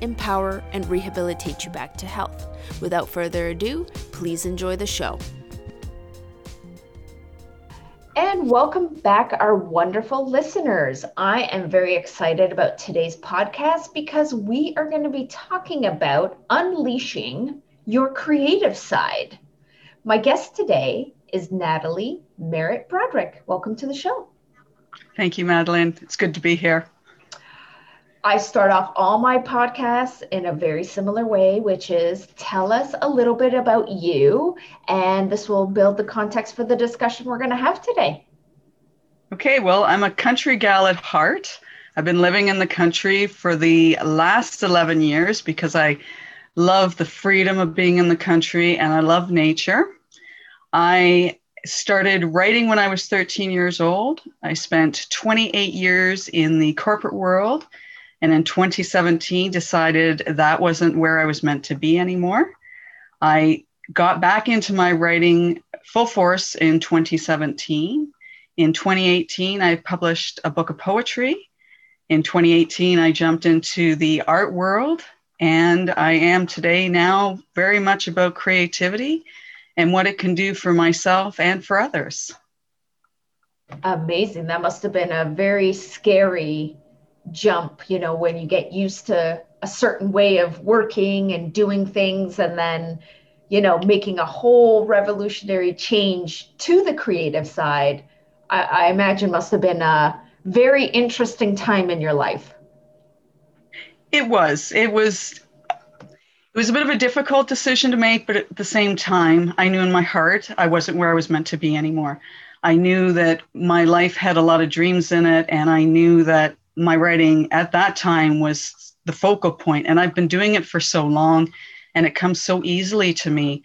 empower, and rehabilitate you back to health. Without further ado, please enjoy the show. And welcome back, our wonderful listeners. I am very excited about today's podcast because we are going to be talking about unleashing your creative side. My guest today is Natalie Merritt Broderick. Welcome to the show. Thank you, Madeline. It's good to be here. I start off all my podcasts in a very similar way, which is tell us a little bit about you, and this will build the context for the discussion we're going to have today. Okay, well, I'm a country gal at heart. I've been living in the country for the last 11 years because I love the freedom of being in the country and I love nature. I started writing when I was 13 years old. I spent 28 years in the corporate world, and in 2017 decided that wasn't where I was meant to be anymore. I got back into my writing full force in 2017. In 2018, I published a book of poetry. In 2018, I jumped into the art world, and I am today now very much about creativity and what it can do for myself and for others. Amazing. That must have been a very scary jump, you know, when you get used to a certain way of working and doing things and then, you know, making a whole revolutionary change to the creative side. I, I imagine must have been a very interesting time in your life. It was. It was it was a bit of a difficult decision to make, but at the same time, I knew in my heart I wasn't where I was meant to be anymore. I knew that my life had a lot of dreams in it, and I knew that my writing at that time was the focal. And I've been doing it for so long, and it comes so easily to me.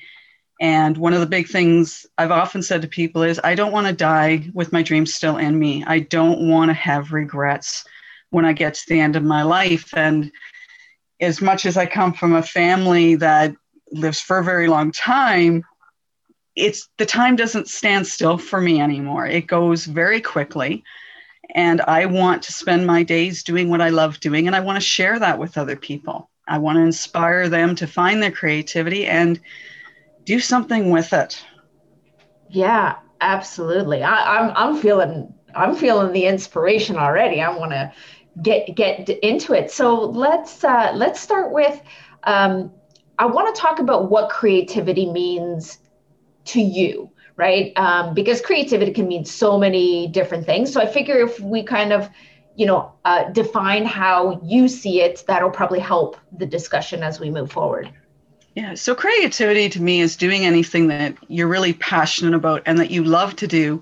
And one of the big things I've often said to people is I don't want to die with my dreams still in me. I don't want to have regrets when I get to the end of my life. And as much as I come from a family that lives for a very long time, it's the time doesn't stand still for me anymore. It goes very quickly. And I want to spend my days doing what I love doing, and I want to share that with other people. I want to inspire them to find their creativity and do something with it. Yeah, absolutely. I, I'm I'm feeling I'm feeling the inspiration already. I want to get get into it. So let's uh, let's start with. Um, I want to talk about what creativity means to you, right? Um, because creativity can mean so many different things. So I figure if we kind of, you know, uh, define how you see it, that'll probably help the discussion as we move forward. Yeah. So creativity to me is doing anything that you're really passionate about and that you love to do.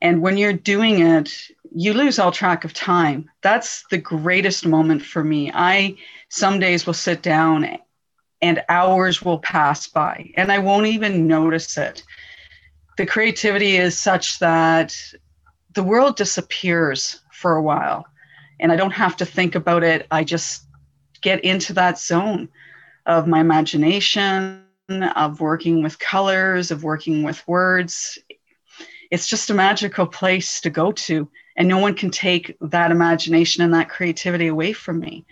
And when you're doing it, you lose all track of time. That's the greatest moment for me. I some days will sit down and hours will pass by and I won't even notice it. The creativity is such that the world disappears for a while and I don't have to think about it. I just get into that zone of my imagination, of working with colors, of working with words. It's just a magical place to go to and no one can take that imagination and that creativity away from me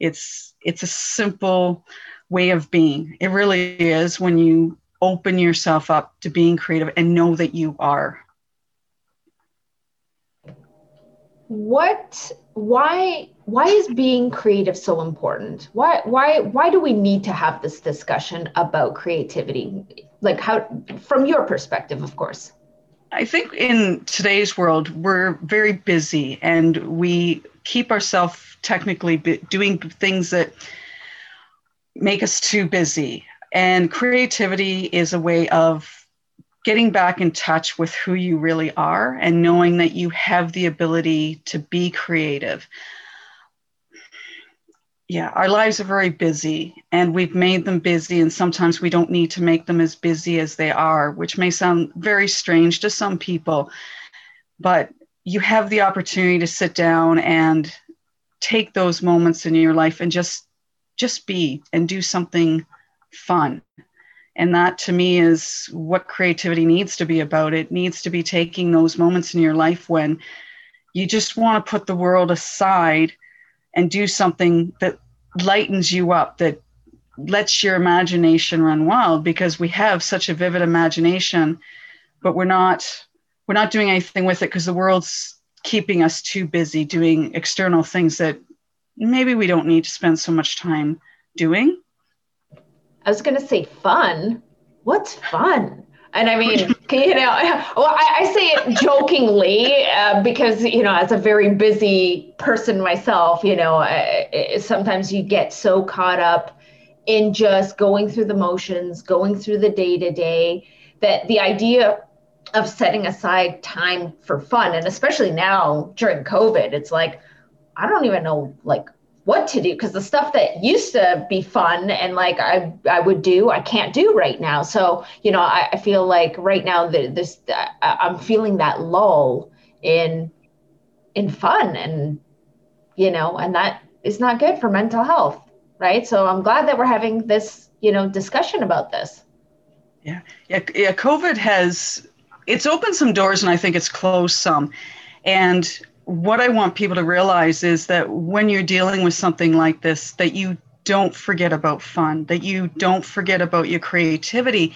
it's it's a simple way of being it really is when you open yourself up to being creative and know that you are. What why why is being creative so important? Why why why do we need to have this discussion about creativity? Like how from your perspective of course. I think in today's world, we're very busy and we keep ourselves technically doing things that make us too busy. And creativity is a way of getting back in touch with who you really are and knowing that you have the ability to be creative. yeah, our lives are very busy and we've made them busy, and sometimes we don't need to make them as busy as they are, which may sound very strange to some people. But you have the opportunity to sit down and take those moments in your life and just just be and do something fun and that to me is what creativity needs to be about it needs to be taking those moments in your life when you just want to put the world aside and do something that lightens you up, that lets your imagination run wild because we have such a vivid imagination, but we're not we're not doing anything with it because the world's keeping us too busy doing external things that maybe we don't need to spend so much time doing. I was going to say fun. What's fun? And I mean, you know, well, I, I say it jokingly uh, because, you know, as a very busy person myself, you know, I, sometimes you get so caught up in just going through the motions, going through the day to day, that the idea of setting aside time for fun, and especially now during COVID, it's like, I don't even know, like, what to do because the stuff that used to be fun and like I, I would do i can't do right now. So you know i, I feel like right now the, this uh, i'm feeling that lull in in fun and you know and that is not good for mental health right? So i'm glad that we're having this you know discussion about this. Yeah. Yeah yeah covid has it's opened some doors and i think it's closed some. And what I want people to realize is that when you're dealing with something like this, that you don't forget about fun, that you don't forget about your creativity.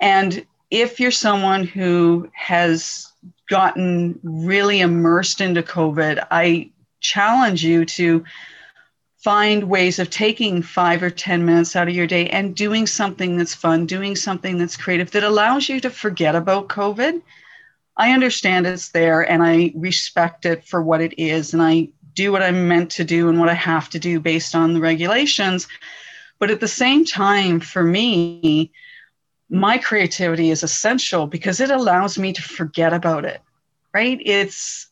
And if you're someone who has gotten really immersed into COVID, I challenge you to find ways of taking five or 10 minutes out of your day and doing something that's fun, doing something that's creative that allows you to forget about COVID I understand it's there and I respect it for what it is. And I do what I'm meant to do and what I have to do based on the regulations. But at the same time, for me, my creativity is essential because it allows me to forget about it, right? It's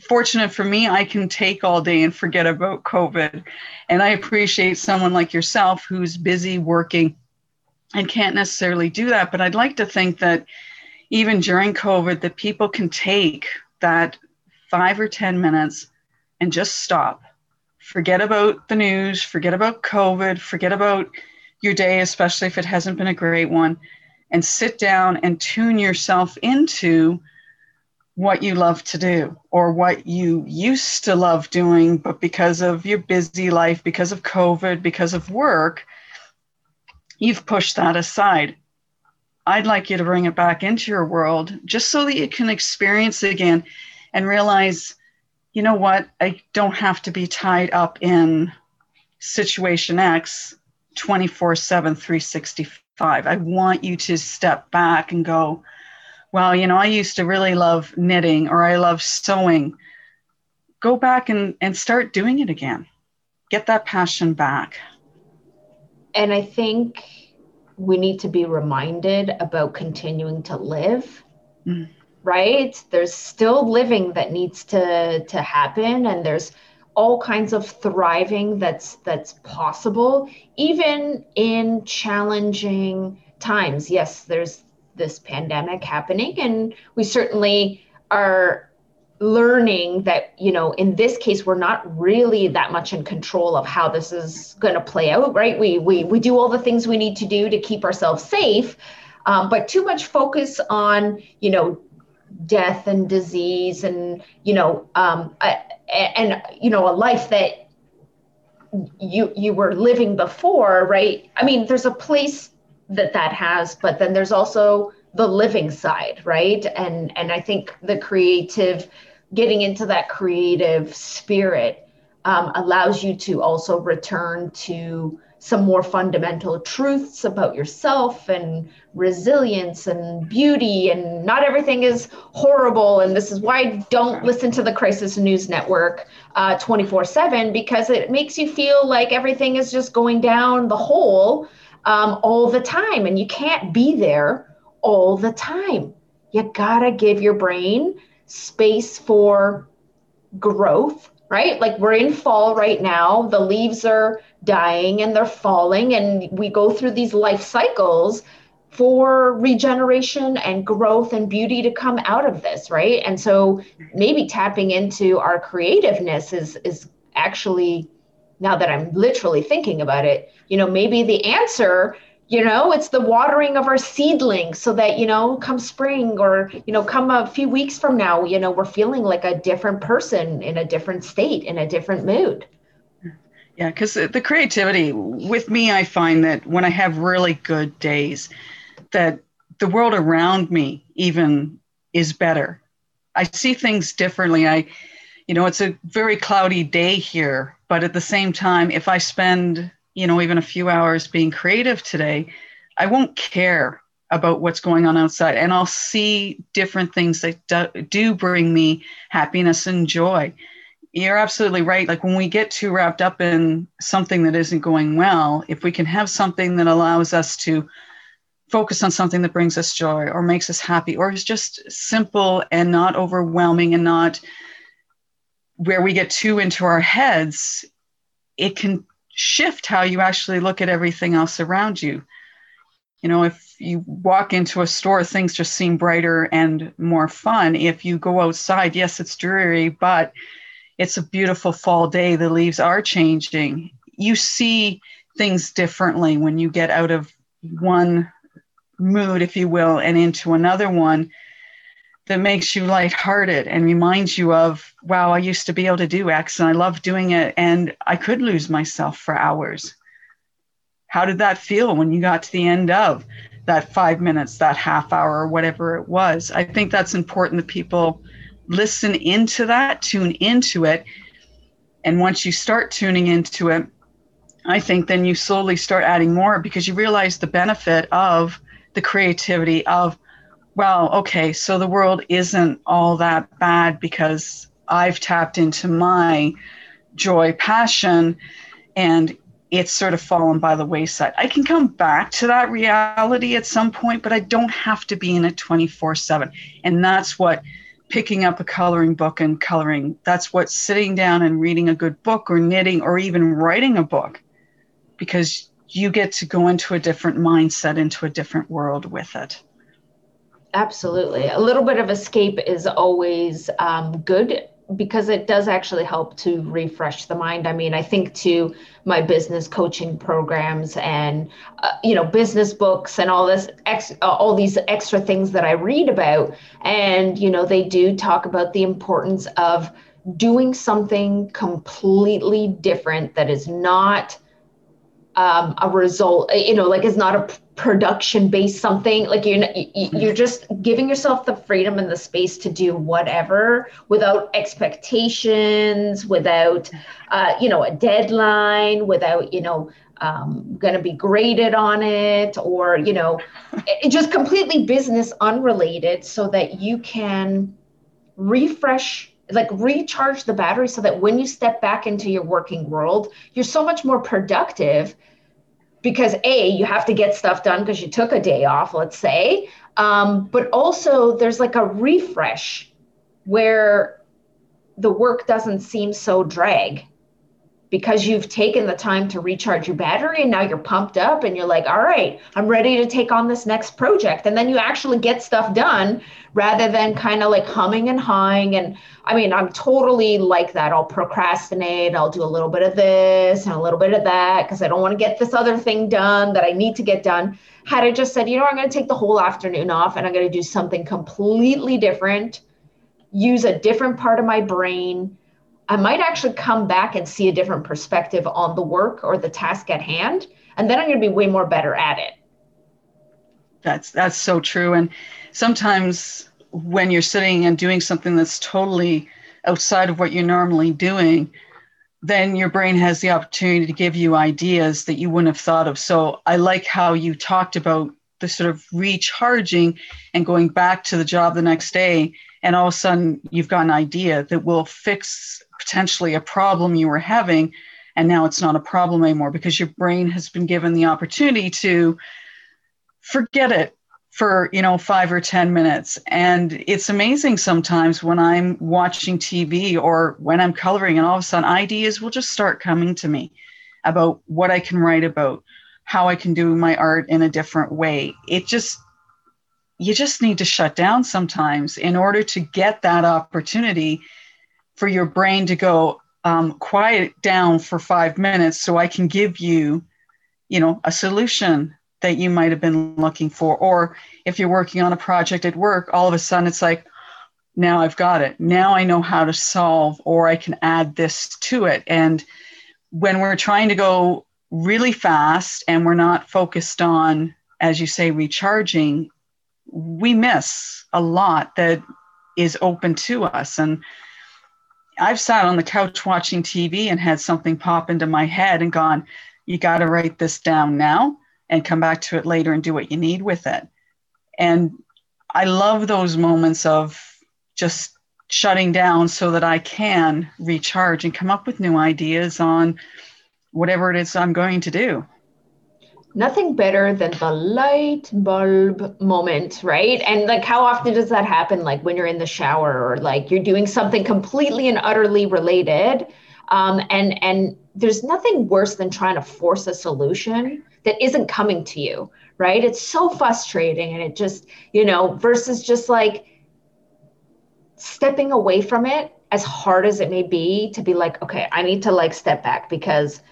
fortunate for me, I can take all day and forget about COVID. And I appreciate someone like yourself who's busy working and can't necessarily do that. But I'd like to think that even during COVID, that people can take that five or 10 minutes and just stop. Forget about the news, forget about COVID, forget about your day, especially if it hasn't been a great one, and sit down and tune yourself into what you love to do or what you used to love doing, but because of your busy life, because of COVID, because of work, you've pushed that aside. I'd like you to bring it back into your world just so that you can experience it again and realize, you know what, I don't have to be tied up in situation X 24 7, 365. I want you to step back and go, well, you know, I used to really love knitting or I love sewing. Go back and, and start doing it again. Get that passion back. And I think we need to be reminded about continuing to live mm. right there's still living that needs to to happen and there's all kinds of thriving that's that's possible even in challenging times yes there's this pandemic happening and we certainly are learning that you know in this case we're not really that much in control of how this is going to play out right? We we we do all the things we need to do to keep ourselves safe um, but too much focus on you know death and disease and you know um, and you know a life that you you were living before right? I mean there's a place that that has but then there's also the living side right? And and i think the creative getting into that creative spirit um, allows you to also return to some more fundamental truths about yourself and resilience and beauty and not everything is horrible. And this is why I don't listen to the crisis news network uh, 24 7 because it makes you feel like everything is just going down the hole um, all the time. And you can't be there all the time. You gotta give your brain space for growth right? Like we're in fall right now, the leaves are dying and they're falling, and we go through these life cycles for regeneration and growth and beauty to come out of this, right? And so maybe tapping into our creativeness is is actually now that I'm literally thinking about it, you know, maybe the answer you know it's the watering of our seedlings so that you know come spring or you know come a few weeks from now you know we're feeling like a different person in a different state in a different mood. Yeah because the creativity with me i find that when i have really good days that the world around me even is better. I see things differently. I you know it's a very cloudy day here but at the same time if i spend you know, even a few hours being creative today, I won't care about what's going on outside and I'll see different things that do, do bring me happiness and joy. You're absolutely right. Like when we get too wrapped up in something that isn't going well, if we can have something that allows us to focus on something that brings us joy or makes us happy or is just simple and not overwhelming and not where we get too into our heads, it can shift how you actually look at everything else around you. You know, if you walk into a store, things just seem brighter and more fun. If you go outside, yes, it's dreary, but it's a beautiful fall day. The leaves are changing. You see things differently when you get out of one mood, if you will, and into another one that makes you lighthearted and reminds you of, wow, I used to be able to do X and I love doing it and I could lose myself for hours. How did that feel when you got to the end of that five minutes, that half hour, or whatever it was? I think that's important that people listen into that, tune into it. And once you start tuning into it, I think then you slowly start adding more because you realize the benefit of the creativity of well, okay, so the world isn't all that bad because I've tapped into my joy, passion, and it's sort of fallen by the wayside. I can come back to that reality at some point, but I don't have to be in it 24 7. And that's what picking up a coloring book and coloring, that's what sitting down and reading a good book or knitting or even writing a book, because you get to go into a different mindset, into a different world with it. Absolutely. A little bit of escape is always um, good because it does actually help to refresh the mind. I mean, I think to my business coaching programs and uh, you know business books and all this ex- uh, all these extra things that I read about and you know they do talk about the importance of doing something completely different that is not um, a result you know like is not a production based something like you're you're just giving yourself the freedom and the space to do whatever without expectations without uh, you know a deadline without you know um, going to be graded on it or you know it, just completely business unrelated so that you can refresh like recharge the battery so that when you step back into your working world you're so much more productive because a you have to get stuff done because you took a day off let's say. Um, but also there's like a refresh where the work doesn't seem so drag because you've taken the time to recharge your battery and now you're pumped up and you're like, all right, I'm ready to take on this next project. And then you actually get stuff done rather than kind of like humming and hawing. And I mean, I'm totally like that. I'll procrastinate, I'll do a little bit of this and a little bit of that because I don't want to get this other thing done that I need to get done. Had I just said, you know, I'm going to take the whole afternoon off and I'm going to do something completely different, use a different part of my brain I might actually come back and see a different perspective on the work or the task at hand. And then I'm going to be way more better at it. That's that's so true. And sometimes when you're sitting and doing something that's totally outside of what you're normally doing, then your brain has the opportunity to give you ideas that you wouldn't have thought of. So I like how you talked about the sort of recharging and going back to the job the next day and all of a sudden you've got an idea that will fix potentially a problem you were having and now it's not a problem anymore because your brain has been given the opportunity to forget it for you know five or ten minutes. And it's amazing sometimes when i'm watching tv or when i'm coloring and all of a sudden ideas will just start coming to me about what i can write about how i can do my art in a different way. It just you just need to shut down sometimes in order to get that opportunity for your brain to go um, quiet down for five minutes so i can give you you know a solution that you might have been looking for. Or if you're working on a project at work, all of a sudden it's like, now I've got it. Now I know how to solve, or I can add this to it. And when we're trying to go really fast and we're not focused on, as you say, recharging, we miss a lot that is open to us. And I've sat on the couch watching TV and had something pop into my head and gone, you got to write this down now and come back to it later and do what you need with it. And I love those moments of just shutting down so that I can recharge and come up with new ideas on whatever it is I'm going to do. Nothing better than the light bulb moment, right? And like, how often does that happen? Like, when you're in the shower or like you're doing something completely and utterly related. Um, and and there's nothing worse than trying to force a solution that isn't coming to you, right? It's so frustrating. And it just, you know, versus just like stepping away from it as hard as it may be to be like, okay, I need to like step back because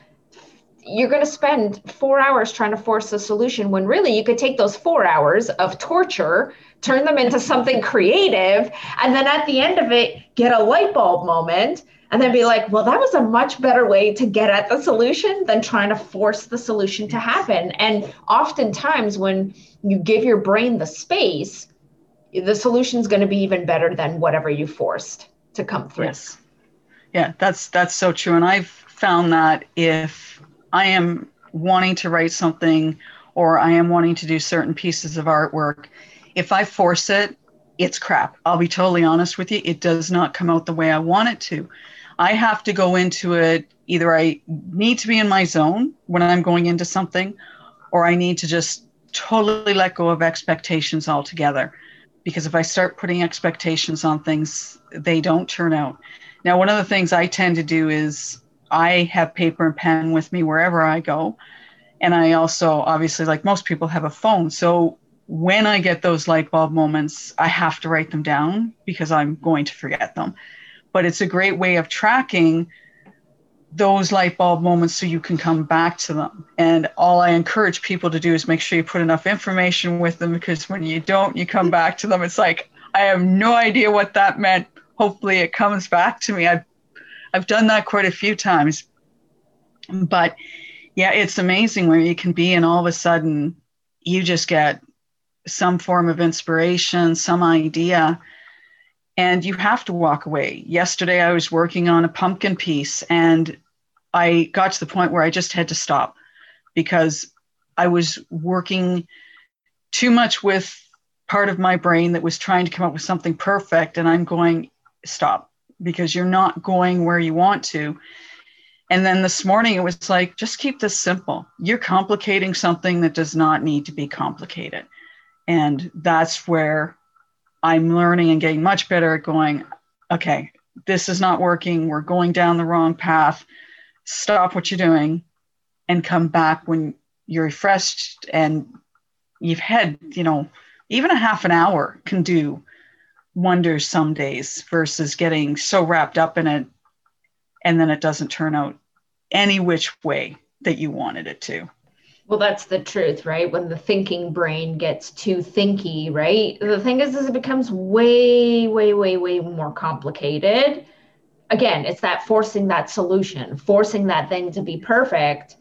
you're going to spend four hours trying to force a solution when really you could take those four hours of torture turn them into something creative and then at the end of it get a light bulb moment and then be like, well, that was a much better way to get at the solution than trying to force the solution to happen. And oftentimes, when you give your brain the space, the solution is going to be even better than whatever you forced to come through. Yes. Yeah, that's that's so true. And I've found that if I am wanting to write something or I am wanting to do certain pieces of artwork, if I force it, it's crap. I'll be totally honest with you. It does not come out the way I want it to. I have to go into it either I need to be in my zone when I'm going into something, or I need to just totally let go of expectations altogether. Because if I start putting expectations on things, they don't turn out. Now, one of the things I tend to do is I have paper and pen with me wherever I go. And I also, obviously, like most people, have a phone. So when I get those light bulb moments, I have to write them down because I'm going to forget them but it's a great way of tracking those light bulb moments so you can come back to them. And all I encourage people to do is make sure you put enough information with them because when you don't, you come back to them. It's like, I have no idea what that meant. Hopefully it comes back to me. I've I've done that quite a few times. But yeah, it's amazing where you can be and all of a sudden you just get some form of inspiration, some idea and you have to walk away. Yesterday, I was working on a pumpkin piece, and I got to the point where I just had to stop because I was working too much with part of my brain that was trying to come up with something perfect. And I'm going, stop, because you're not going where you want to. And then this morning, it was like, just keep this simple. You're complicating something that does not need to be complicated. And that's where I'm learning and getting much better at going, okay, this is not working. We're going down the wrong path. Stop what you're doing and come back when you're refreshed and you've had, you know, even a half an hour can do wonders some days versus getting so wrapped up in it and then it doesn't turn out any which way that you wanted it to. Well, that's the truth, right? When the thinking brain gets too thinky, right? The thing is, is it becomes way, way, way, way more complicated. Again, it's that forcing that solution, forcing that thing to be perfect,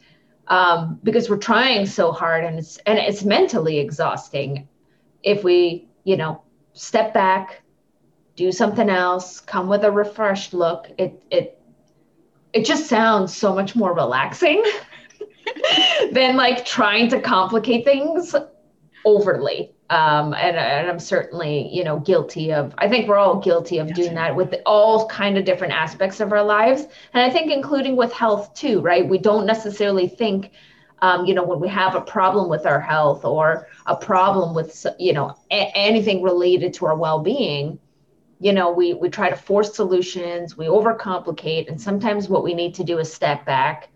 um, because we're trying so hard, and it's and it's mentally exhausting. If we, you know, step back, do something else, come with a refreshed look, it it it just sounds so much more relaxing. than like trying to complicate things overly. Um, and, and I'm certainly, you know, guilty of, I think we're all guilty of doing that with all kind of different aspects of our lives. And I think including with health too, right? We don't necessarily think um, you know, when we have a problem with our health or a problem with, you know, a- anything related to our well-being, you know, we we try to force solutions, we overcomplicate, and sometimes what we need to do is step back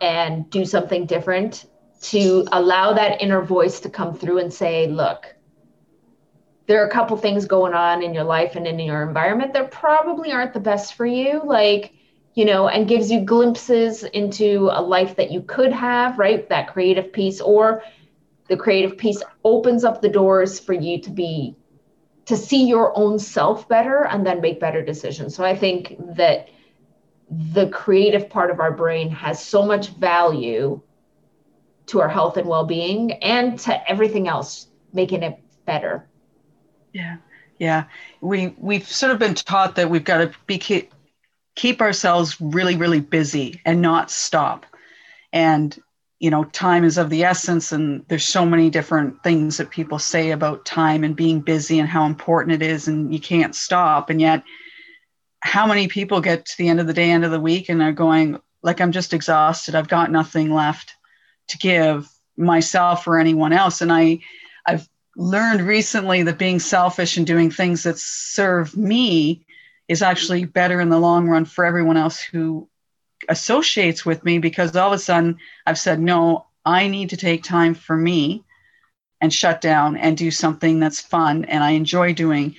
and do something different to allow that inner voice to come through and say, look, there are a couple things going on in your life and in your environment that probably aren't the best for you. Like, you know, and gives you glimpses into a life that you could have, right? That creative piece, or the creative piece opens up the doors for you to be to see your own self better and then make better decisions. So I think that the creative part of our brain has so much value to our health and well-being and to everything else making it better. Yeah. Yeah. We we've sort of been taught that we've got to be keep ourselves really, really busy and not stop. And, you know, time is of the essence. And there's so many different things that people say about time and being busy and how important it is. And you can't stop. And yet, how many people get to the end of the day, end of the week, and are going, like, I'm just exhausted. I've got nothing left to give myself or anyone else. And I, I've learned recently that being selfish and doing things that serve me is actually better in the long run for everyone else who associates with me because all of a sudden I've said, no, I need to take time for me and shut down and do something that's fun and I enjoy doing.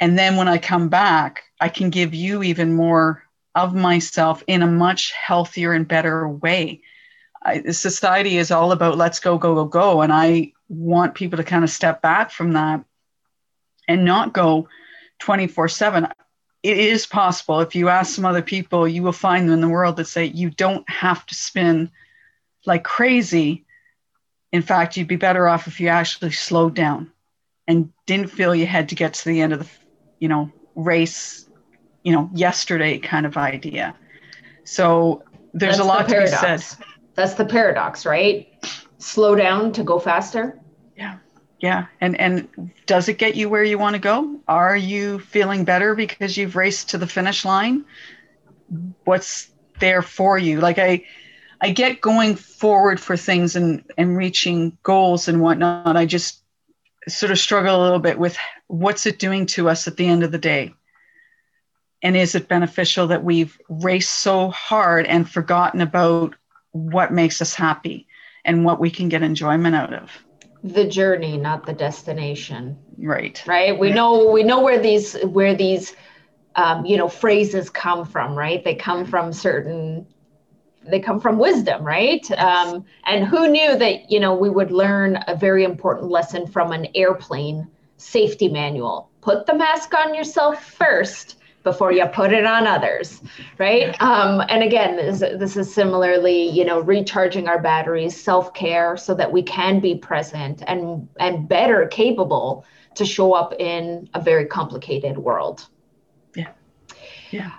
And then when I come back, I can give you even more of myself in a much healthier and better way. I, society is all about let's go, go, go, go. And I want people to kind of step back from that and not go 24 7 it is possible. If you ask some other people, you will find them in the world that say you don't have to spin like crazy. In fact, you'd be better off if you actually slowed down and didn't feel you had to get to the end of the, you know, race, you know, yesterday kind of idea. So there's That's a lot the to be said. That's the paradox, right? Slow down to go faster. Yeah and and does it get you where you want to go? Are you feeling better because you've raced to the finish line? What's there for you? Like i i get going forward for things and and reaching goals and whatnot. I just sort of struggle a little bit with what's it doing to us at the end of the day? And is it beneficial that we've raced so hard and forgotten about what makes us happy and what we can get enjoyment out of the journey not the destination. Right. Right? We know we know where these where these um, you know phrases come from right? They come from certain they come from wisdom right? Um, and who knew that you know we would learn a very important lesson from an airplane safety manual? Put the mask on yourself first before you put it on others right? Um, and again this, this is similarly you know recharging our batteries self-care so that we can be present and and better capable to show up in a very complicated world. Yeah. Yeah.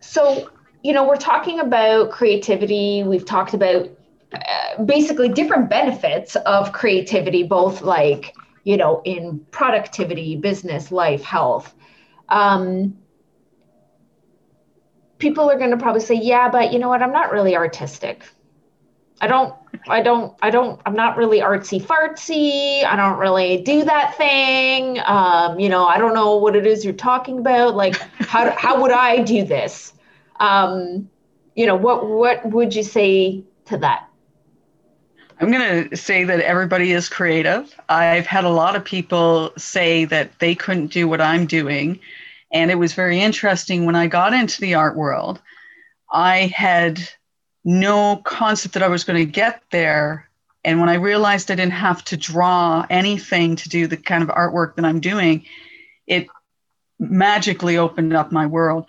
So you know we're talking about creativity. We've talked about uh, basically different benefits of creativity both like you know in productivity business life health. Um, people are going to probably say, yeah, but you know what? I'm not really artistic. I don't, I don't, I don't, I'm not really artsy fartsy. I don't really do that thing. Um, you know, I don't know what it is you're talking about. Like, how, how would I do this? Um, you know, what, what would you say to that? I'm going to say that everybody is creative. I've had a lot of people say that they couldn't do what I'm doing and it was very interesting when I got into the art world. I had no concept that I was going to get there. And when I realized I didn't have to draw anything to do the kind of artwork that I'm doing, it magically opened up my world.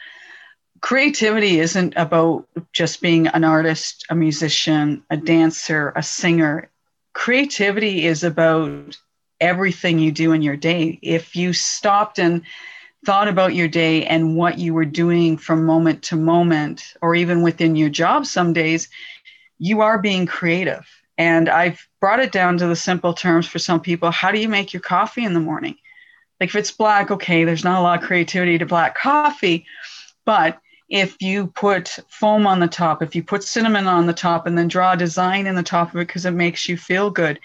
Creativity isn't about just being an artist, a musician, a dancer, a singer. Creativity is about everything you do in your day. If you stopped and thought about your day and what you were doing from moment to moment, or even within your job some days, you are being creative. And I've brought it down to the simple terms for some people. How do you make your coffee in the morning? Like if it's black, okay, there's not a lot of creativity to black coffee. But if you put foam on the top, if you put cinnamon on the top and then draw a design in the top of it because it makes you feel good.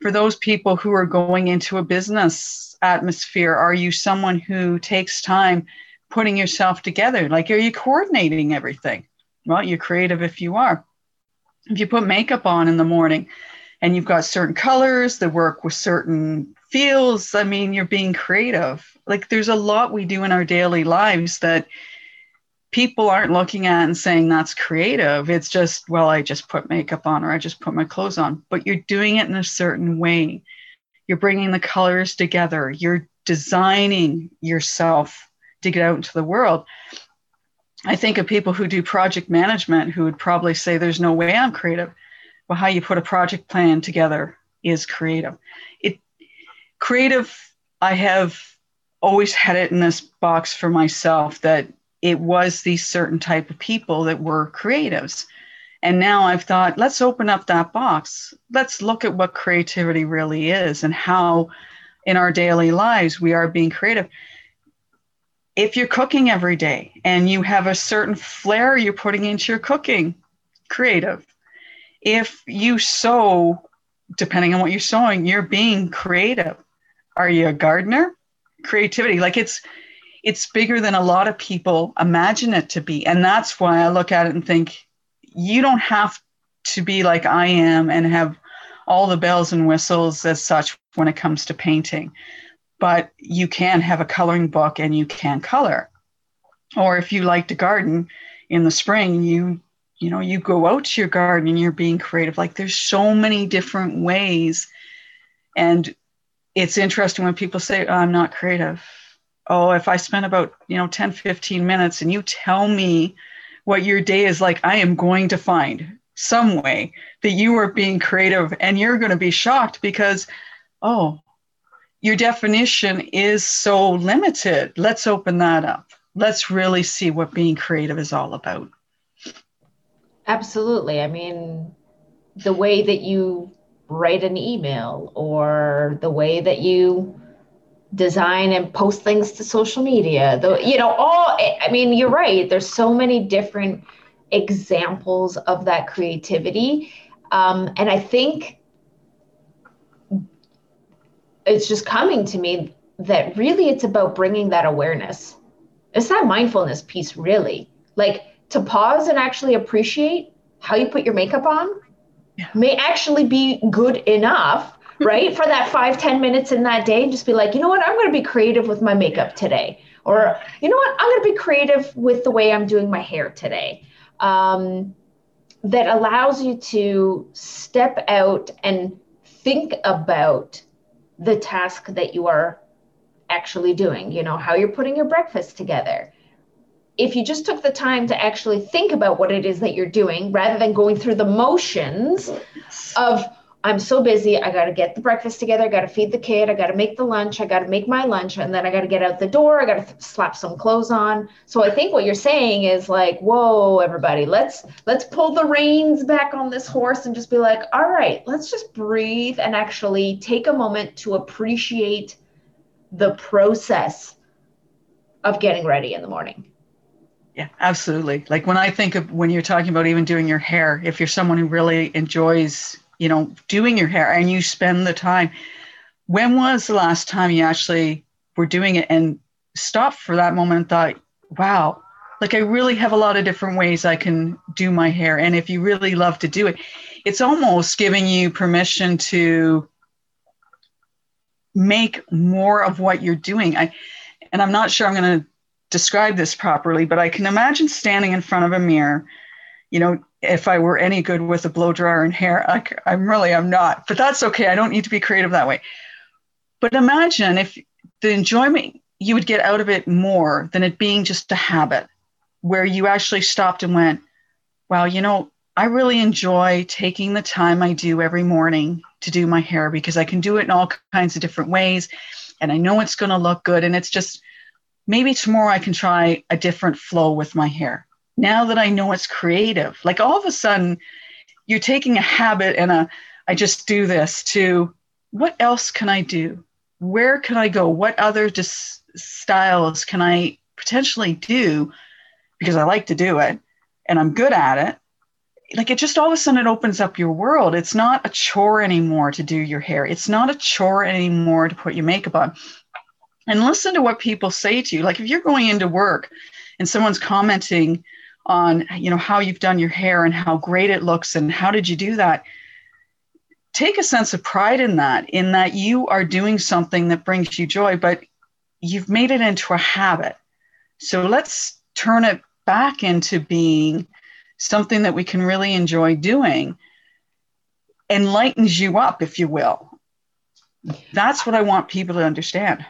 For those people who are going into a business atmosphere, are you someone who takes time putting yourself together? Like, are you coordinating everything? Well, you're creative if you are. If you put makeup on in the morning and you've got certain colors that work with certain feels, I mean, you're being creative. Like, there's a lot we do in our daily lives that people aren't looking at and saying that's creative. It's just, well, I just put makeup on or I just put my clothes on, but you're doing it in a certain way. You're bringing the colors together. You're designing yourself to get out into the world. I think of people who do project management who would probably say, There's no way I'm creative. Well, how you put a project plan together is creative. It creative, I have always had it in this box for myself that it was these certain type of people that were creatives. And now I've thought, let's open up that box. Let's look at what creativity really is and how in our daily lives we are being creative if you're cooking every day and you have a certain flair you're putting into your cooking, creative. If you sew, depending on what you're sewing, you're being creative. Are you a gardener? Creativity. Like it's it's bigger than a lot of people imagine it to be. And that's why I look at it and think you don't have to be like I am and have all the bells and whistles as such when it comes to painting but you can have a coloring book and you can color. Or if you like to garden in the spring, you you know, you go out to your garden and you're being creative. Like there's so many different ways. And it's interesting when people say, oh, I'm not creative. Oh, if I spend about, you know, 10, 15 minutes and you tell me what your day is like, I am going to find some way that you are being creative and you're going to be shocked because, oh, your definition is so limited. Let's open that up. Let's really see what being creative is all about. Absolutely. I mean, the way that you write an email or the way that you design and post things to social media, the you know, all I mean, you're right. There's so many different examples of that creativity. Um, and I think it's just coming to me that really it's about bringing that awareness. It's that mindfulness piece, really. Like to pause and actually appreciate how you put your makeup on yeah. may actually be good enough, right? For that five ten minutes in that day, and just be like, you know what, I'm going to be creative with my makeup today. Or, you know what, I'm going to be creative with the way I'm doing my hair today. Um, that allows you to step out and think about the task that you are actually doing, you know, how you're putting your breakfast together. If you just took the time to actually think about what it is that you're doing rather than going through the motions of I'm so busy. I got to get the breakfast together. I got to feed the kid. I got to make the lunch. I got to make my lunch. And then I got to get out the door. I got to th- slap some clothes on. So I think what you're saying is like, whoa, everybody, let's, let's pull the reins back on this horse and just be like, all right, let's just breathe and actually take a moment to appreciate the process of getting ready in the morning. Yeah, absolutely. Like when I think of when you're talking about even doing your hair, if you're someone who really enjoys you know, doing your hair and you spend the time. When was the last time you actually were doing it and stopped for that moment and thought, wow, like I really have a lot of different ways I can do my hair. And if you really love to do it, it's almost giving you permission to make more of what you're doing. I and I'm not sure I'm going to describe this properly, but I can imagine standing in front of a mirror, you know, if I were any good with a blow dryer and hair. I, I'm really, I'm not, but that's okay. I don't need to be creative that way. But imagine if the enjoyment you would get out of it more than it being just a habit where you actually stopped and went, wow, you know, I really enjoy taking the time I do every morning to do my hair because I can do it in all kinds of different ways. And I know it's going to look good. And it's just maybe tomorrow I can try a different flow with my hair now that I know it's creative, like all of a sudden you're taking a habit and a, I just do this to what else can I do? Where can I go? What other dis- styles can I potentially do because I like to do it and I'm good at it, like it just all of a sudden it opens up your world. It's not a chore anymore to do your hair. It's not a chore anymore to put your makeup on. And listen to what people say to you. Like if you're going into work and someone's commenting on, you know, how you've done your hair and how great it looks and how did you do that? Take a sense of pride in that, in that you are doing something that brings you joy, but you've made it into a habit. So let's turn it back into being something that we can really enjoy doing enlightens you up, if you will. That's what I want people to understand.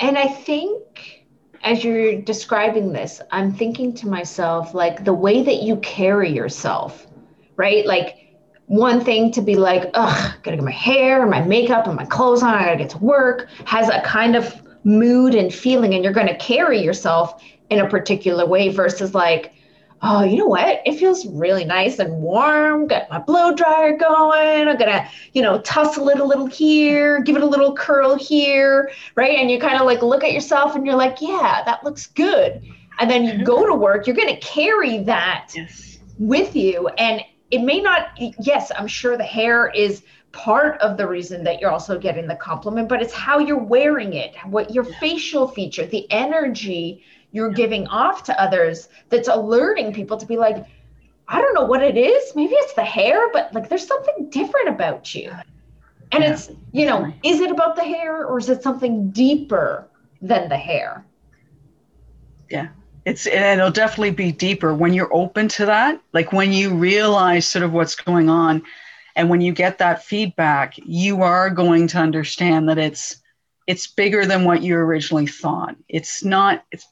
And I think as you're describing this, I'm thinking to myself, like the way that you carry yourself, right? Like, one thing to be like, ugh, gotta get my hair and my makeup and my clothes on, I gotta get to work, has a kind of mood and feeling, and you're gonna carry yourself in a particular way versus like, oh, you know what? It feels really nice and warm. Got my blow dryer going. I'm gonna, you know, tussle it a little here, give it a little curl here, right? And you kind of like look at yourself and you're like, yeah, that looks good. And then you mm-hmm. go to work, you're gonna carry that yes. with you. And it may not, yes, I'm sure the hair is part of the reason that you're also getting the compliment, but it's how you're wearing it, what your yeah. facial feature, the energy you're giving off to others that's alerting people to be like, I don't know what it is. Maybe it's the hair, but like there's something different about you. And yeah, it's, you know, is it about the hair or is it something deeper than the hair? Yeah. It's and it'll definitely be deeper when you're open to that. Like when you realize sort of what's going on and when you get that feedback, you are going to understand that it's it's bigger than what you originally thought. It's not it's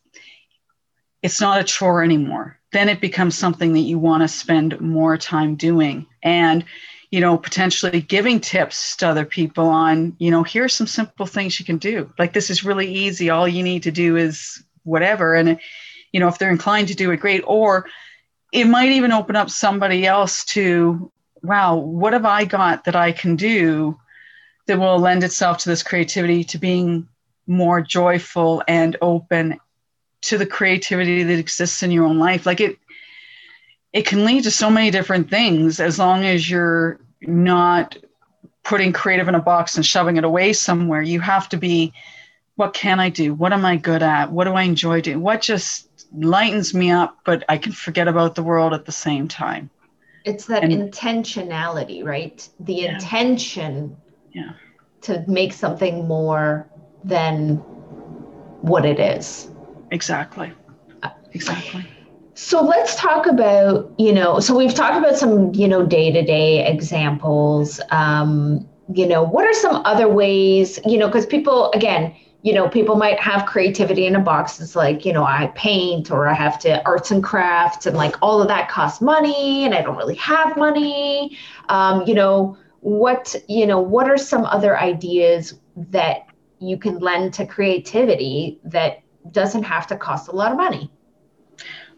it's not a chore anymore. Then it becomes something that you want to spend more time doing. And, you know, potentially giving tips to other people on, you know, here's some simple things you can do. Like this is really easy. All you need to do is whatever. And, you know, if they're inclined to do it, great. Or it might even open up somebody else to, wow, what have I got that I can do that will lend itself to this creativity, to being more joyful and open to the creativity that exists in your own life? Like it it can lead to so many different things as long as you're not putting creative in a box and shoving it away somewhere. You have to be what can i do? What am i good at? What do i enjoy doing? What just lightens me up but i can forget about the world at the same time it's that and, intentionality right the yeah. intention yeah. to make something more than what it is Exactly. Exactly. So let's talk about, you know, so we've talked about some, you know, day to day examples. Um, you know, what are some other ways, you know, because people, again, you know, people might have creativity in a box. It's like, you know, I paint or I have to arts and crafts and like all of that costs money and I don't really have money. Um, you know, what, you know, what are some other ideas that you can lend to creativity that doesn't have to cost a lot of money.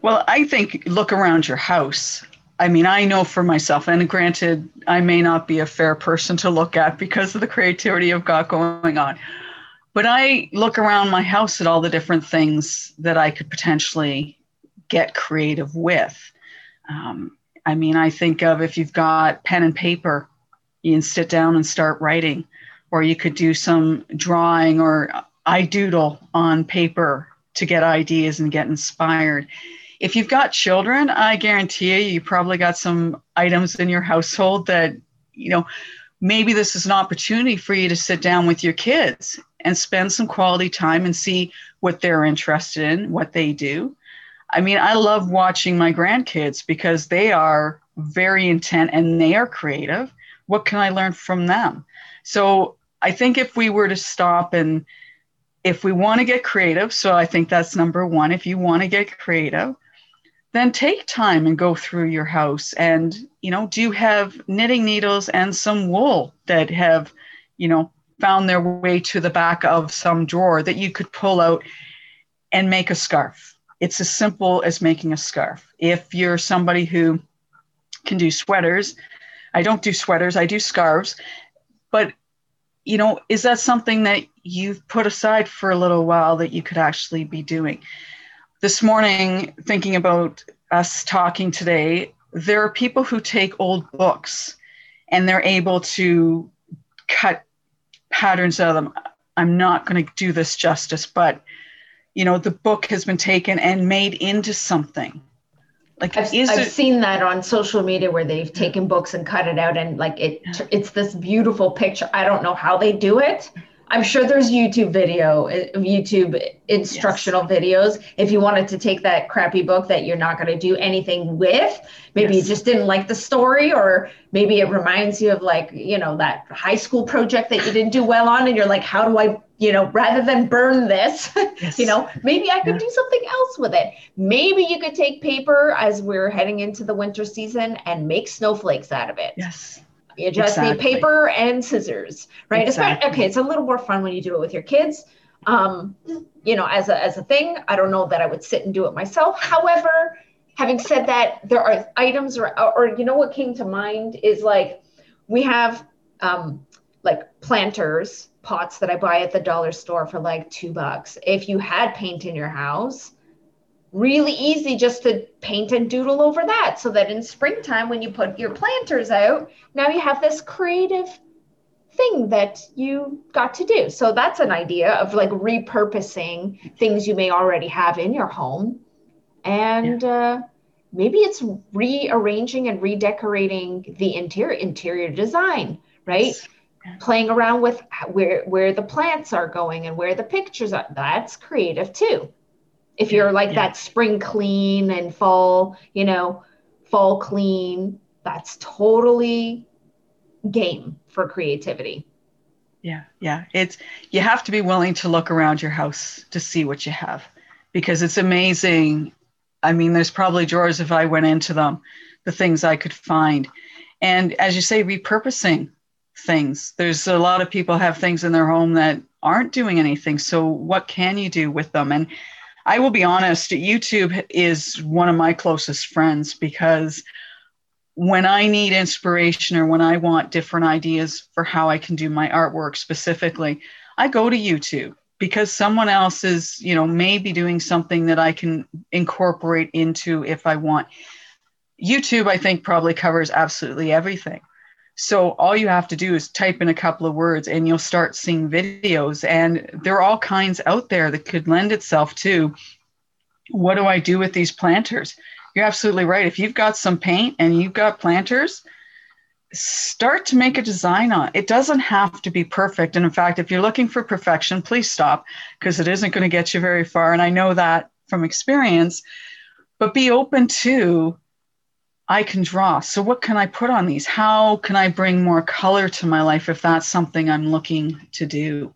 Well, I think look around your house. I mean, I know for myself, and granted, I may not be a fair person to look at because of the creativity I've got going on. But I look around my house at all the different things that I could potentially get creative with. Um, I mean, I think of if you've got pen and paper, you can sit down and start writing, or you could do some drawing or I doodle on paper to get ideas and get inspired. If you've got children, I guarantee you, you probably got some items in your household that, you know, maybe this is an opportunity for you to sit down with your kids and spend some quality time and see what they're interested in, what they do. I mean, I love watching my grandkids because they are very intent and they are creative. What can I learn from them? So I think if we were to stop and if we want to get creative, so I think that's number one. If you want to get creative, then take time and go through your house and, you know, do you have knitting needles and some wool that have, you know, found their way to the back of some drawer that you could pull out and make a scarf. It's as simple as making a scarf. If you're somebody who can do sweaters, I don't do sweaters, I do scarves, but you know, is that something that you've put aside for a little while that you could actually be doing? This morning, thinking about us talking today, there are people who take old books and they're able to cut patterns out of them. I'm not going to do this justice, but you know, the book has been taken and made into something. Like I've, I've it, seen that on social media where they've taken books and cut it out and like it it's this beautiful picture. I don't know how they do it, I'm sure there's YouTube video, uh, YouTube instructional yes. videos. If you wanted to take that crappy book that you're not going to do anything with, maybe yes. you just didn't like the story, or maybe it reminds you of like, you know, that high school project that you didn't do well on, and you're like, how do I, you know, rather than burn this, yes. you know, maybe I could yeah. do something else with it. Maybe you could take paper as we're heading into the winter season and make snowflakes out of it. Yes you just exactly. need paper and scissors, right? Exactly. okay, it's a little more fun when you do it with your kids. Um, you know, as a as a thing, I don't know that I would sit and do it myself. However, having said that, there are items or or you know what came to mind is like we have um, like planters pots that I buy at the dollar store for like two bucks. If you had paint in your house, really easy just to paint and doodle over that so that in springtime when you put your planters out now you have this creative thing that you got to do. So that's an idea of like repurposing things you may already have in your home. And yeah. uh, maybe it's rearranging and redecorating the interior interior design right? Playing around with where where the plants are going and where the pictures are. That's creative too if you're like yeah. that spring clean and fall, you know, fall clean, that's totally game for creativity. Yeah, yeah. It's you have to be willing to look around your house to see what you have because it's amazing. I mean, there's probably drawers if I went into them, the things I could find. And as you say, repurposing things. There's a lot of people have things in their home that aren't doing anything. So what can you do with them? And I will be honest, YouTube is one of my closest friends because when I need inspiration or when I want different ideas for how I can do my artwork specifically, I go to YouTube because someone else is, you know, maybe doing something that I can incorporate into if I want. YouTube, I think, probably covers absolutely everything. So all you have to do is type in a couple of words and you'll start seeing videos. And there are all kinds out there that could lend itself to what do I do with these planters? You're absolutely right. If you've got some paint and you've got planters, start to make a design on it. Doesn't have to be perfect. And in fact, if you're looking for perfection, please stop because it isn't going to get you very far. And I know that from experience, but be open to I can draw. So, what can I put on these? How can I bring more color to my life if that's something I'm looking to do?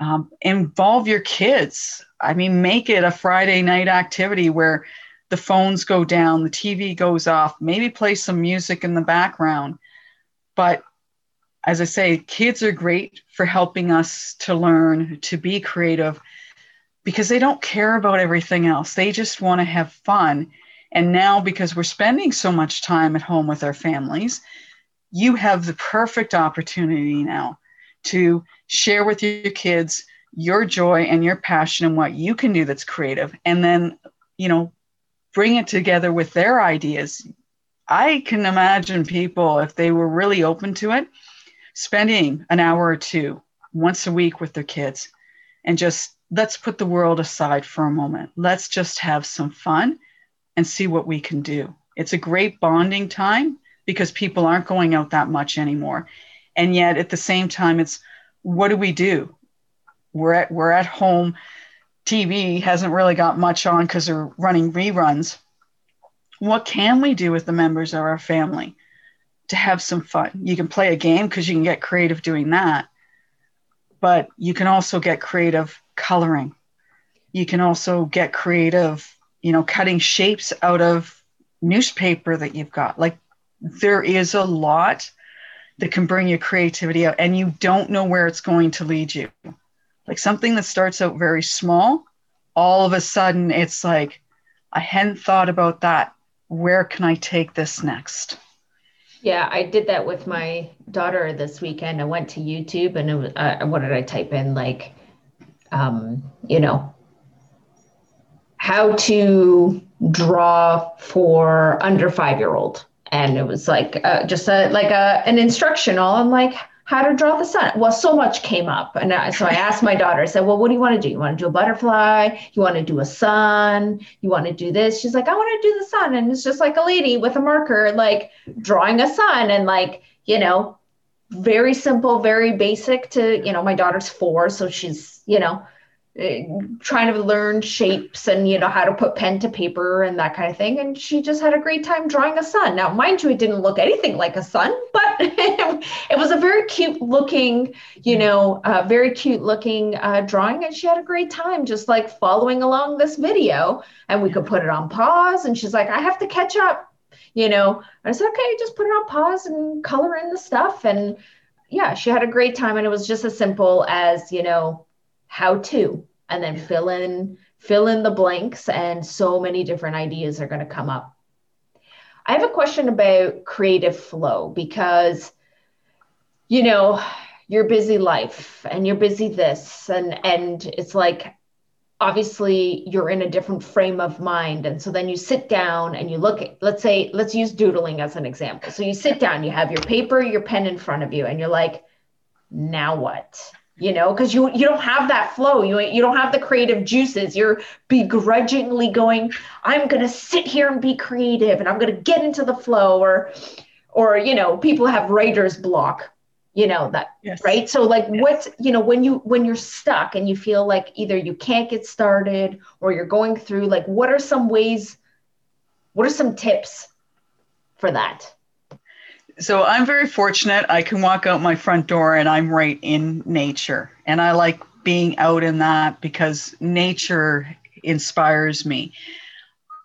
Um, involve your kids. I mean, make it a Friday night activity where the phones go down, the TV goes off, maybe play some music in the background. But as I say, kids are great for helping us to learn to be creative because they don't care about everything else. They just want to have fun and now, because we're spending so much time at home with our families, you have the perfect opportunity now to share with your kids your joy and your passion and what you can do that's creative. And then, you know, bring it together with their ideas. I can imagine people, if they were really open to it, spending an hour or two once a week with their kids and just let's put the world aside for a moment. Let's just have some fun and see what we can do. It's a great bonding time because people aren't going out that much anymore. And yet at the same time, it's what do we do? We're at, we're at home. TV hasn't really got much on because they're running reruns. What can we do with the members of our family to have some fun? You can play a game because you can get creative doing that, but you can also get creative coloring. You can also get creative you know, cutting shapes out of newspaper that you've got. Like there is a lot that can bring your creativity out and you don't know where it's going to lead you. Like something that starts out very small, all of a sudden it's like, I hadn't thought about that. Where can I take this next? Yeah, I did that with my daughter this weekend. I went to YouTube and it was, uh, what did I type in? Like, um, you know, how to draw for under five year old and it was like uh, just a like a an instructional on like how to draw the sun. Well, so much came up, and I, so I asked my daughter. I said, "Well, what do you want to do? You want to do a butterfly? You want to do a sun? You want to do this?" She's like, "I want to do the sun," and it's just like a lady with a marker, like drawing a sun, and like you know, very simple, very basic. To you know, my daughter's four, so she's you know trying to learn shapes and you know how to put pen to paper and that kind of thing. And she just had a great time drawing a sun. Now mind you it didn't look anything like a sun but it was a very cute looking you know uh, very cute looking uh, drawing. And she had a great time just like following along this video. And we could put it on pause. And she's like i have to catch up you know. I said okay just put it on pause and color in the stuff. And yeah she had a great time. And it was just as simple as you know how to and then fill in fill in the blanks and so many different ideas are going to come up. I have a question about creative flow because you know your busy life and you're busy this and and it's like obviously you're in a different frame of mind and so then you sit down and you look at let's say let's use doodling as an example. So you sit down you have your paper your pen in front of you and you're like now what you know because you you don't have that flow you you don't have the creative juices you're begrudgingly going i'm going to sit here and be creative and i'm going to get into the flow or or you know people have writer's block you know that yes. right so like yes. what you know when you when you're stuck and you feel like either you can't get started or you're going through like what are some ways what are some tips for that so I'm very fortunate. I can walk out my front door and I'm right in nature. And I like being out in that because nature inspires me.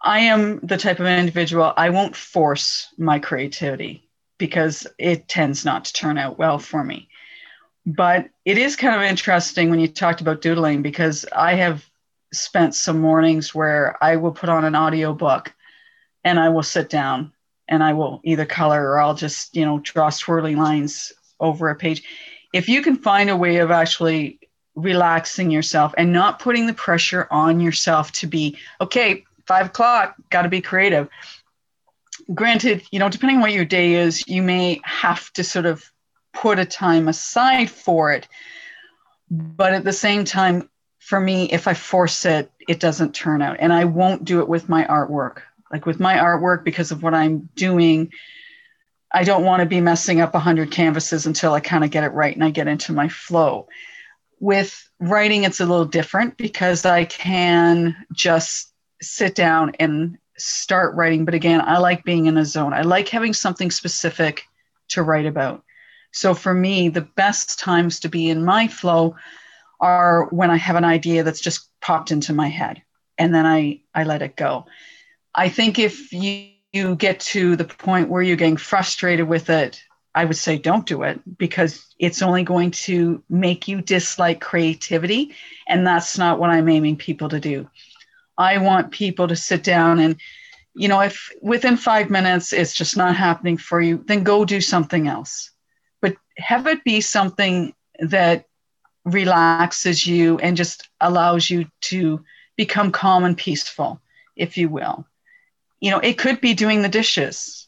I am the type of individual I won't force my creativity because it tends not to turn out well for me. But it is kind of interesting when you talked about doodling because I have spent some mornings where I will put on an audio book and I will sit down and I will either color or I'll just, you know, draw swirly lines over a page. If you can find a way of actually relaxing yourself and not putting the pressure on yourself to be, okay, five o'clock, got to be creative. Granted, you know, depending on what your day is, you may have to sort of put a time aside for it. But at the same time, for me, if I force it, it doesn't turn out. And I won't do it with my artwork like with my artwork because of what i'm doing i don't want to be messing up 100 canvases until i kind of get it right and i get into my flow. With writing it's a little different because i can just sit down and start writing. But again i like being in a zone. I like having something specific to write about. So for me the best times to be in my flow are when i have an idea that's just popped into my head and then i i let it go I think if you, you get to the point where you're getting frustrated with it, I would say don't do it because it's only going to make you dislike creativity. And that's not what I'm aiming people to do. I want people to sit down and, you know, if within five minutes it's just not happening for you, then go do something else. But have it be something that relaxes you and just allows you to become calm and peaceful, if you will you know, it could be doing the dishes.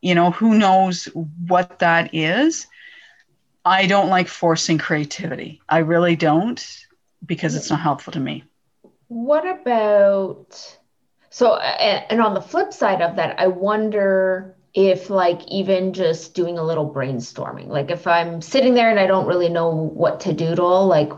You know, who knows what that is? I don't like forcing creativity. I really don't because it's not helpful to me. What about so and on the flip side of that, I wonder if like even just doing a little brainstorming. Like if I'm sitting there and I don't really know what to doodle, like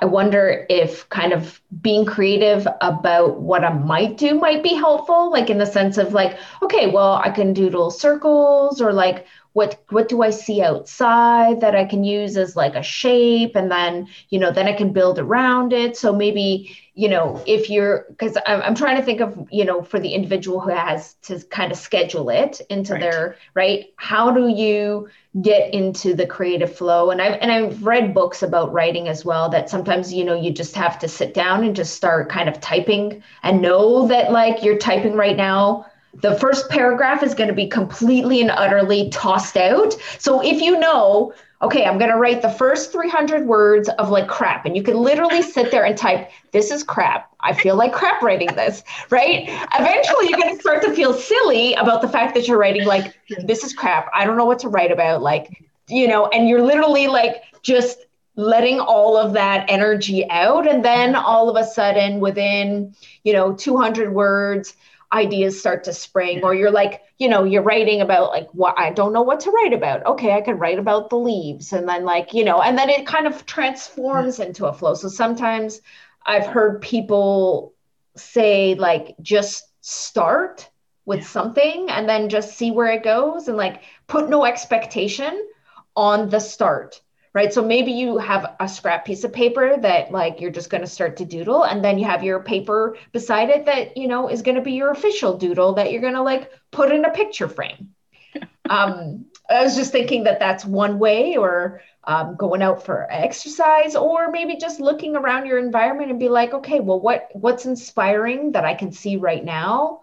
I wonder if kind of being creative about what I might do might be helpful, like in the sense of like, okay, well, I can doodle circles or like what what do I see outside that I can use as like a shape and then, you know, then I can build around it. So maybe you know, if you're, because I'm, I'm trying to think of, you know, for the individual who has to kind of schedule it into right. their, right? How do you get into the creative flow? And I've, and I've read books about writing as well that sometimes, you know, you just have to sit down and just start kind of typing and know that like you're typing right now the first paragraph is going to be completely and utterly tossed out. So if you know, okay, I'm going to write the first 300 words of like crap, and you can literally sit there and type, this is crap. I feel like crap writing this, right? Eventually, you're going to start to feel silly about the fact that you're writing like, this is crap. I don't know what to write about. Like, you know, and you're literally like just letting all of that energy out. And then all of a sudden, within, you know, 200 words, ideas start to spring or you're like you know you're writing about like what i don't know what to write about. Okay i could write about the leaves and then like you know and then it kind of transforms into a flow. So sometimes i've heard people say like just start with something and then just see where it goes and like put no expectation on the start right? So maybe you have a scrap piece of paper that like you're just going to start to doodle and then you have your paper beside it that, you know, is going to be your official doodle that you're going to like put in a picture frame. um, I was just thinking that that's one way or um, going out for exercise or maybe just looking around your environment and be like, okay, well, what what's inspiring that I can see right now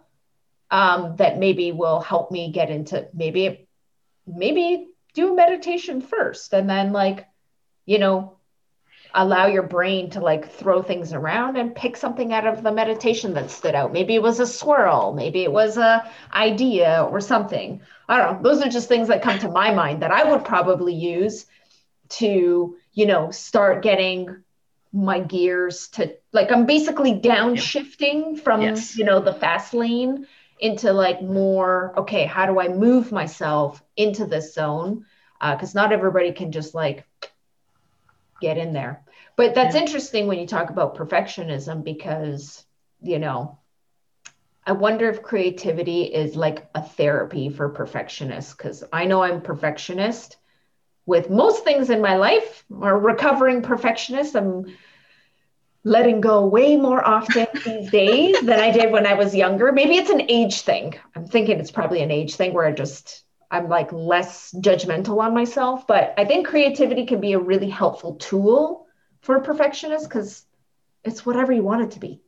um, that maybe will help me get into maybe maybe do meditation first and then like you know allow your brain to like throw things around and pick something out of the meditation that stood out. Maybe it was a swirl. Maybe it was a idea or something. I don't know. Those are just things that come to my mind that i would probably use to you know start getting my gears to like i'm basically downshifting from yes. you know the fast lane into like more okay how do i move myself into this zone? Because uh, not everybody can just like get in there. But that's yeah. interesting when you talk about perfectionism because you know i wonder if creativity is like a therapy for perfectionists because i know i'm perfectionist with most things in my life or recovering perfectionist i'm letting go way more often these days than I did when I was younger. Maybe it's an age thing. I'm thinking it's probably an age thing where I just I'm like less judgmental on myself, but I think creativity can be a really helpful tool for a perfectionist cuz it's whatever you want it to be.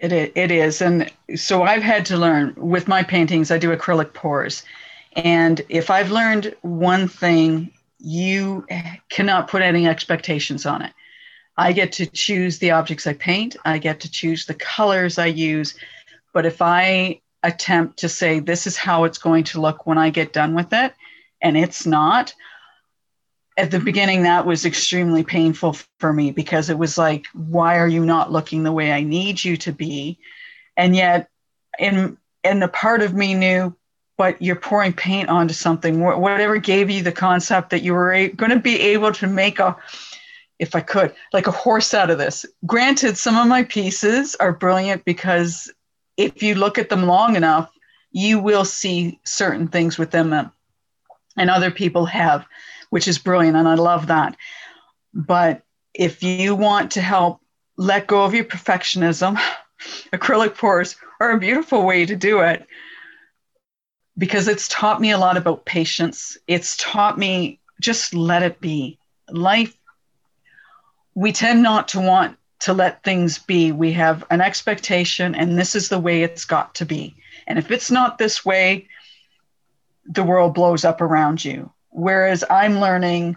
It it is. And so I've had to learn with my paintings, I do acrylic pours. And if I've learned one thing, you cannot put any expectations on it I get to choose the objects I paint, I get to choose the colors I use. But if I attempt to say, this is how it's going to look when I get done with it, and it's not, at the beginning, that was extremely painful for me because it was like, why are you not looking the way I need you to be? And yet, in and a part of me knew, but you're pouring paint onto something. Whatever gave you the concept that you were going to be able to make a if I could, like a horse out of this. Granted, some of my pieces are brilliant because if you look at them long enough, you will see certain things within them. And other people have, which is brilliant. And I love that. But if you want to help let go of your perfectionism, acrylic pours are a beautiful way to do it because it's taught me a lot about patience. It's taught me just let it be. Life we tend not to want to let things be. We have an expectation, and this is the way it's got to be. And if it's not this way, the world blows up around you. Whereas I'm learning,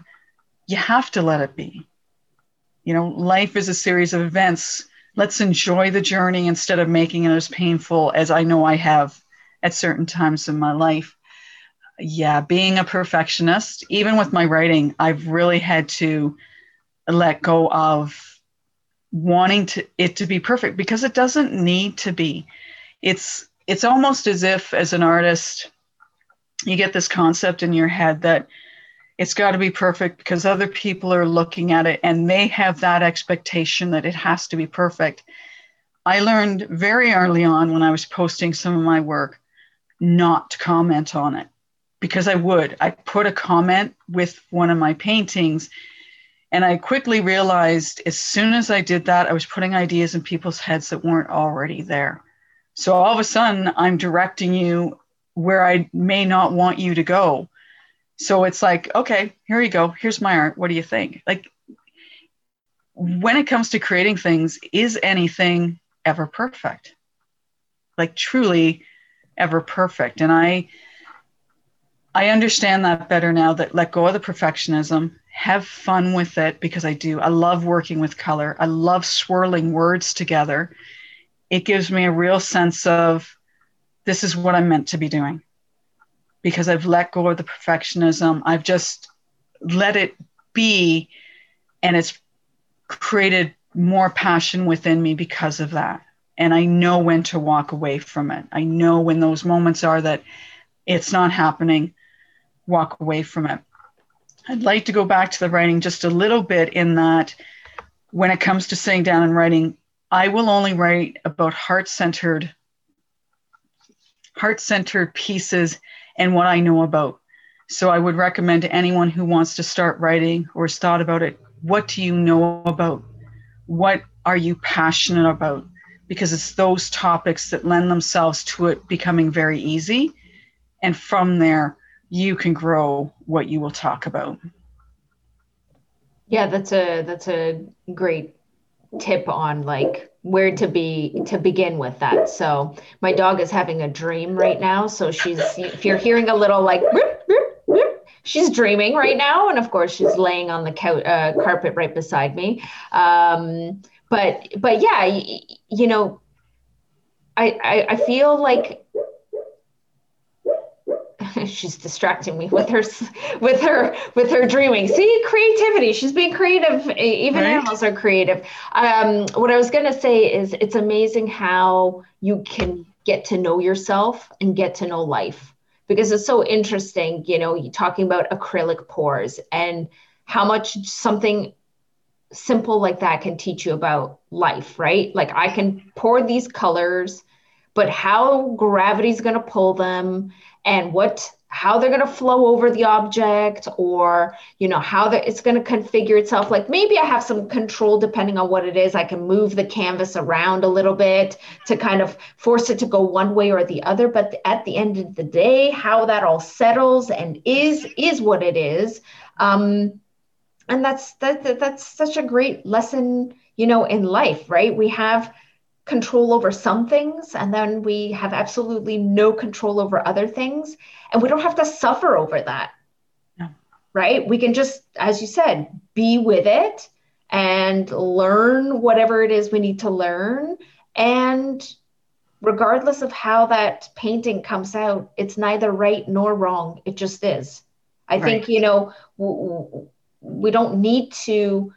you have to let it be. You know, life is a series of events. Let's enjoy the journey instead of making it as painful as I know I have at certain times in my life. Yeah, being a perfectionist, even with my writing, I've really had to let go of wanting to it to be perfect because it doesn't need to be. It's it's almost as if as an artist you get this concept in your head that it's got to be perfect because other people are looking at it and they have that expectation that it has to be perfect. I learned very early on when i was posting some of my work not to comment on it because i would. I put a comment with one of my paintings and I quickly realized as soon as I did that, I was putting ideas in people's heads that weren't already there. So all of a sudden, I'm directing you where I may not want you to go. So it's like, okay, here you go. Here's my art. What do you think? Like, when it comes to creating things, is anything ever perfect? Like, truly, ever perfect. And I I understand that better now that let go of the perfectionism, have fun with it because I do. I love working with color. I love swirling words together. It gives me a real sense of this is what I'm meant to be doing because I've let go of the perfectionism. I've just let it be and it's created more passion within me because of that. And I know when to walk away from it. I know when those moments are that it's not happening, walk away from it. I'd like to go back to the writing just a little bit in that when it comes to sitting down and writing, I will only write about heart centered heart centered pieces and what I know about. So I would recommend to anyone who wants to start writing or has thought about it, what do you know about? What are you passionate about? Because it's those topics that lend themselves to it becoming very easy. And from there, you can grow what you will talk about. Yeah, that's a that's a great tip on like where to be to begin with that. So my dog is having a dream right now. So she's if you're hearing a little like she's dreaming right now, and of course she's laying on the couch, uh, carpet right beside me. Um, but but yeah, you, you know, I, I I feel like she's distracting me with her with her with her dreaming. See creativity. She's being creative. Even right. animals are creative. Um, what i was going to say is it's amazing how you can get to know yourself and get to know life. Because it's so interesting you know talking about acrylic pours and how much something simple like that can teach you about life right? Like i can pour these colors but how gravity's going to pull them and what how they're going to flow over the object or you know how it's going to configure itself. Like maybe i have some control depending on what it is. I can move the canvas around a little bit to kind of force it to go one way or the other. But at the end of the day how that all settles and is is what it is. Um and that's that, that's such a great lesson you know in life right? We have control over some things and then we have absolutely no control over other things and we don't have to suffer over that no. right we can just as you said be with it and learn whatever it is we need to learn and regardless of how that painting comes out it's neither right nor wrong it just is i right. think you know we don't need to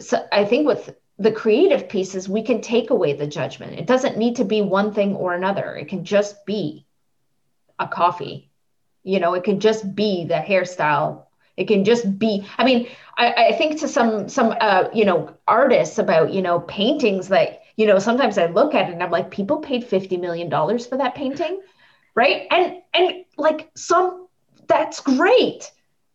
so i think with the creative pieces, we can take away the judgment. It doesn't need to be one thing or another. It can just be a coffee. You know, it can just be the hairstyle. It can just be. I mean, I, I think to some some uh, you know artists about you know paintings that you know sometimes I look at it and I'm like, people paid fifty million dollars for that painting, right? And and like some that's great.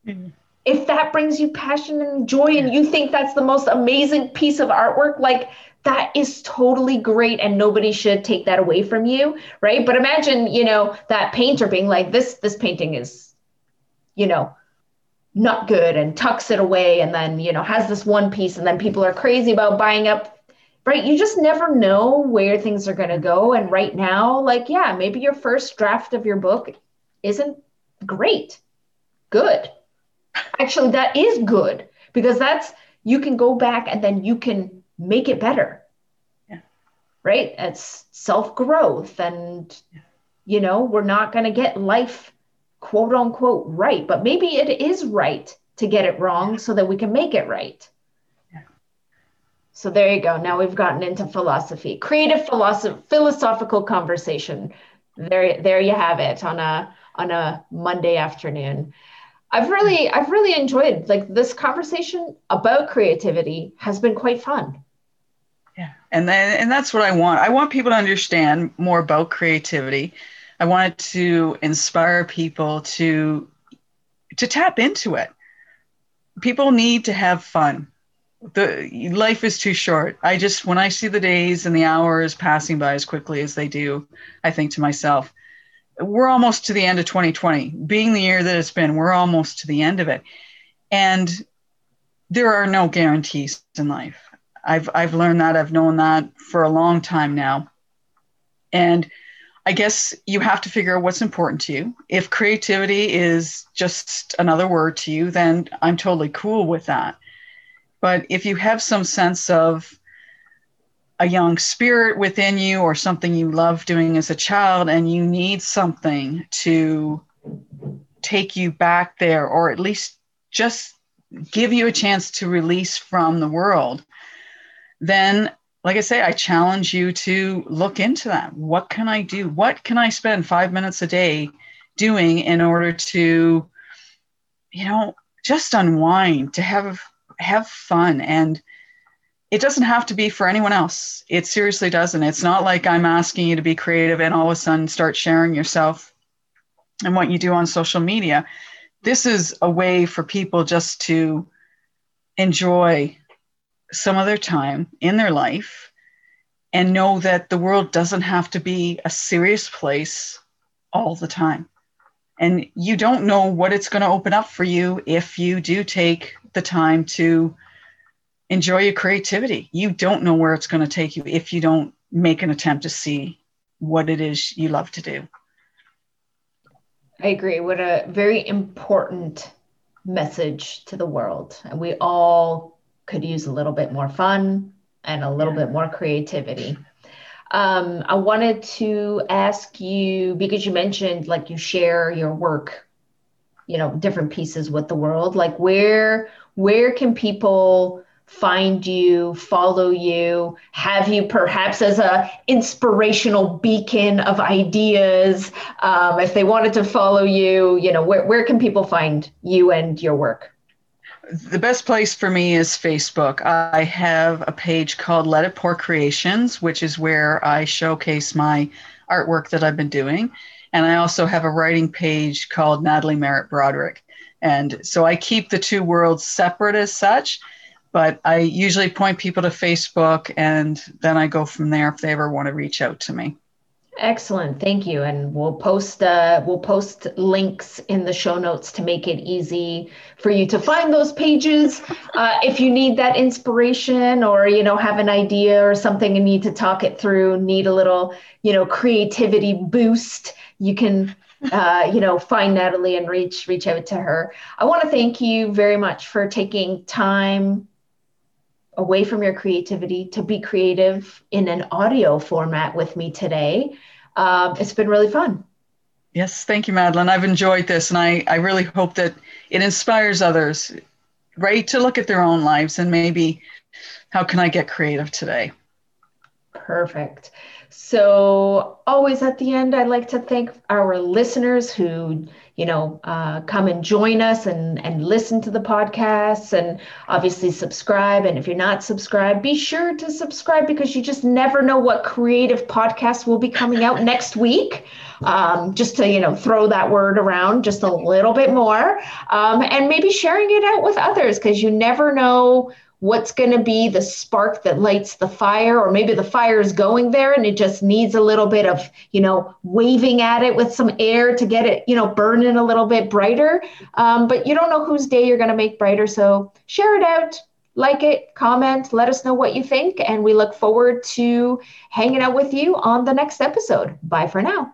Mm-hmm if that brings you passion and joy and you think that's the most amazing piece of artwork like that is totally great and nobody should take that away from you right? But imagine you know that painter being like this this painting is you know not good and tucks it away and then you know has this one piece and then people are crazy about buying up right? You just never know where things are going to go. And right now like yeah maybe your first draft of your book isn't great. Good actually that is good because that's you can go back and then you can make it better yeah. right it's self growth and yeah. you know we're not going to get life quote unquote right but maybe it is right to get it wrong yeah. so that we can make it right so there you go now we've gotten into philosophy creative philosophy philosophical conversation there there you have it on a on a monday afternoon I've really I've really enjoyed like this conversation about creativity has been quite fun. Yeah. And then and that's what I want. I want people to understand more about creativity. I want to inspire people to to tap into it. People need to have fun. The life is too short. I just when I see the days and the hours passing by as quickly as they do, I think to myself, we're almost to the end of 2020 being the year that it's been we're almost to the end of it. And there are no guarantees in life. I've i've learned that. I've known that for a long time now. And I guess you have to figure out what's important to you. If creativity is just another word to you, then I'm totally cool with that. But if you have some sense of a young spirit within you or something you love doing as a child and you need something to take you back there or at least just give you a chance to release from the world, then like I say, I challenge you to look into that. What can I do? What can I spend five minutes a day doing in order to, you know, just unwind, to have have fun and it doesn't have to be for anyone else. It seriously doesn't. It's not like I'm asking you to be creative and all of a sudden start sharing yourself and what you do on social media. This is a way for people just to enjoy some of their time in their life and know that the world doesn't have to be a serious place all the time. And you don't know what it's going to open up for you if you do take the time to enjoy your creativity. You don't know where it's going to take you if you don't make an attempt to see what it is you love to do. I agree. What a very important message to the world. And we all could use a little bit more fun and a little yeah. bit more creativity. Um, I wanted to ask you because you mentioned like you share your work, you know, different pieces with the world. Like where where can people find you, follow you, have you perhaps as a inspirational beacon of ideas. Um, if they wanted to follow you, you know, where, where can people find you and your work? The best place for me is Facebook. I have a page called Let It Pour Creations, which is where I showcase my artwork that I've been doing. And I also have a writing page called Natalie Merritt Broderick. And so I keep the two worlds separate as such but I usually point people to Facebook and then I go from there if they ever want to reach out to me. Excellent, thank you. And we'll post uh, we'll post links in the show notes to make it easy for you to find those pages. Uh, if you need that inspiration, or you know have an idea or something and need to talk it through, need a little you know creativity boost, you can uh, you know find Natalie and reach reach out to her. I want to thank you very much for taking time away from your creativity to be creative in an audio format with me today. Um, it's been really fun. Yes, thank you, Madeline. I've enjoyed this, and I, I really hope that it inspires others, right, to look at their own lives and maybe how can I get creative today? Perfect. So, always at the end, I'd like to thank our listeners who you know, uh, come and join us and, and listen to the podcasts and obviously subscribe. And if you're not subscribed, be sure to subscribe because you just never know what creative podcast will be coming out next week. Um, just to, you know, throw that word around just a little bit more um, and maybe sharing it out with others because you never know what's going to be the spark that lights the fire or maybe the fire is going there and it just needs a little bit of you know waving at it with some air to get it you know burning a little bit brighter. Um, but you don't know whose day you're going to make brighter. So share it out like it comment let us know what you think and we look forward to hanging out with you on the next episode. Bye for now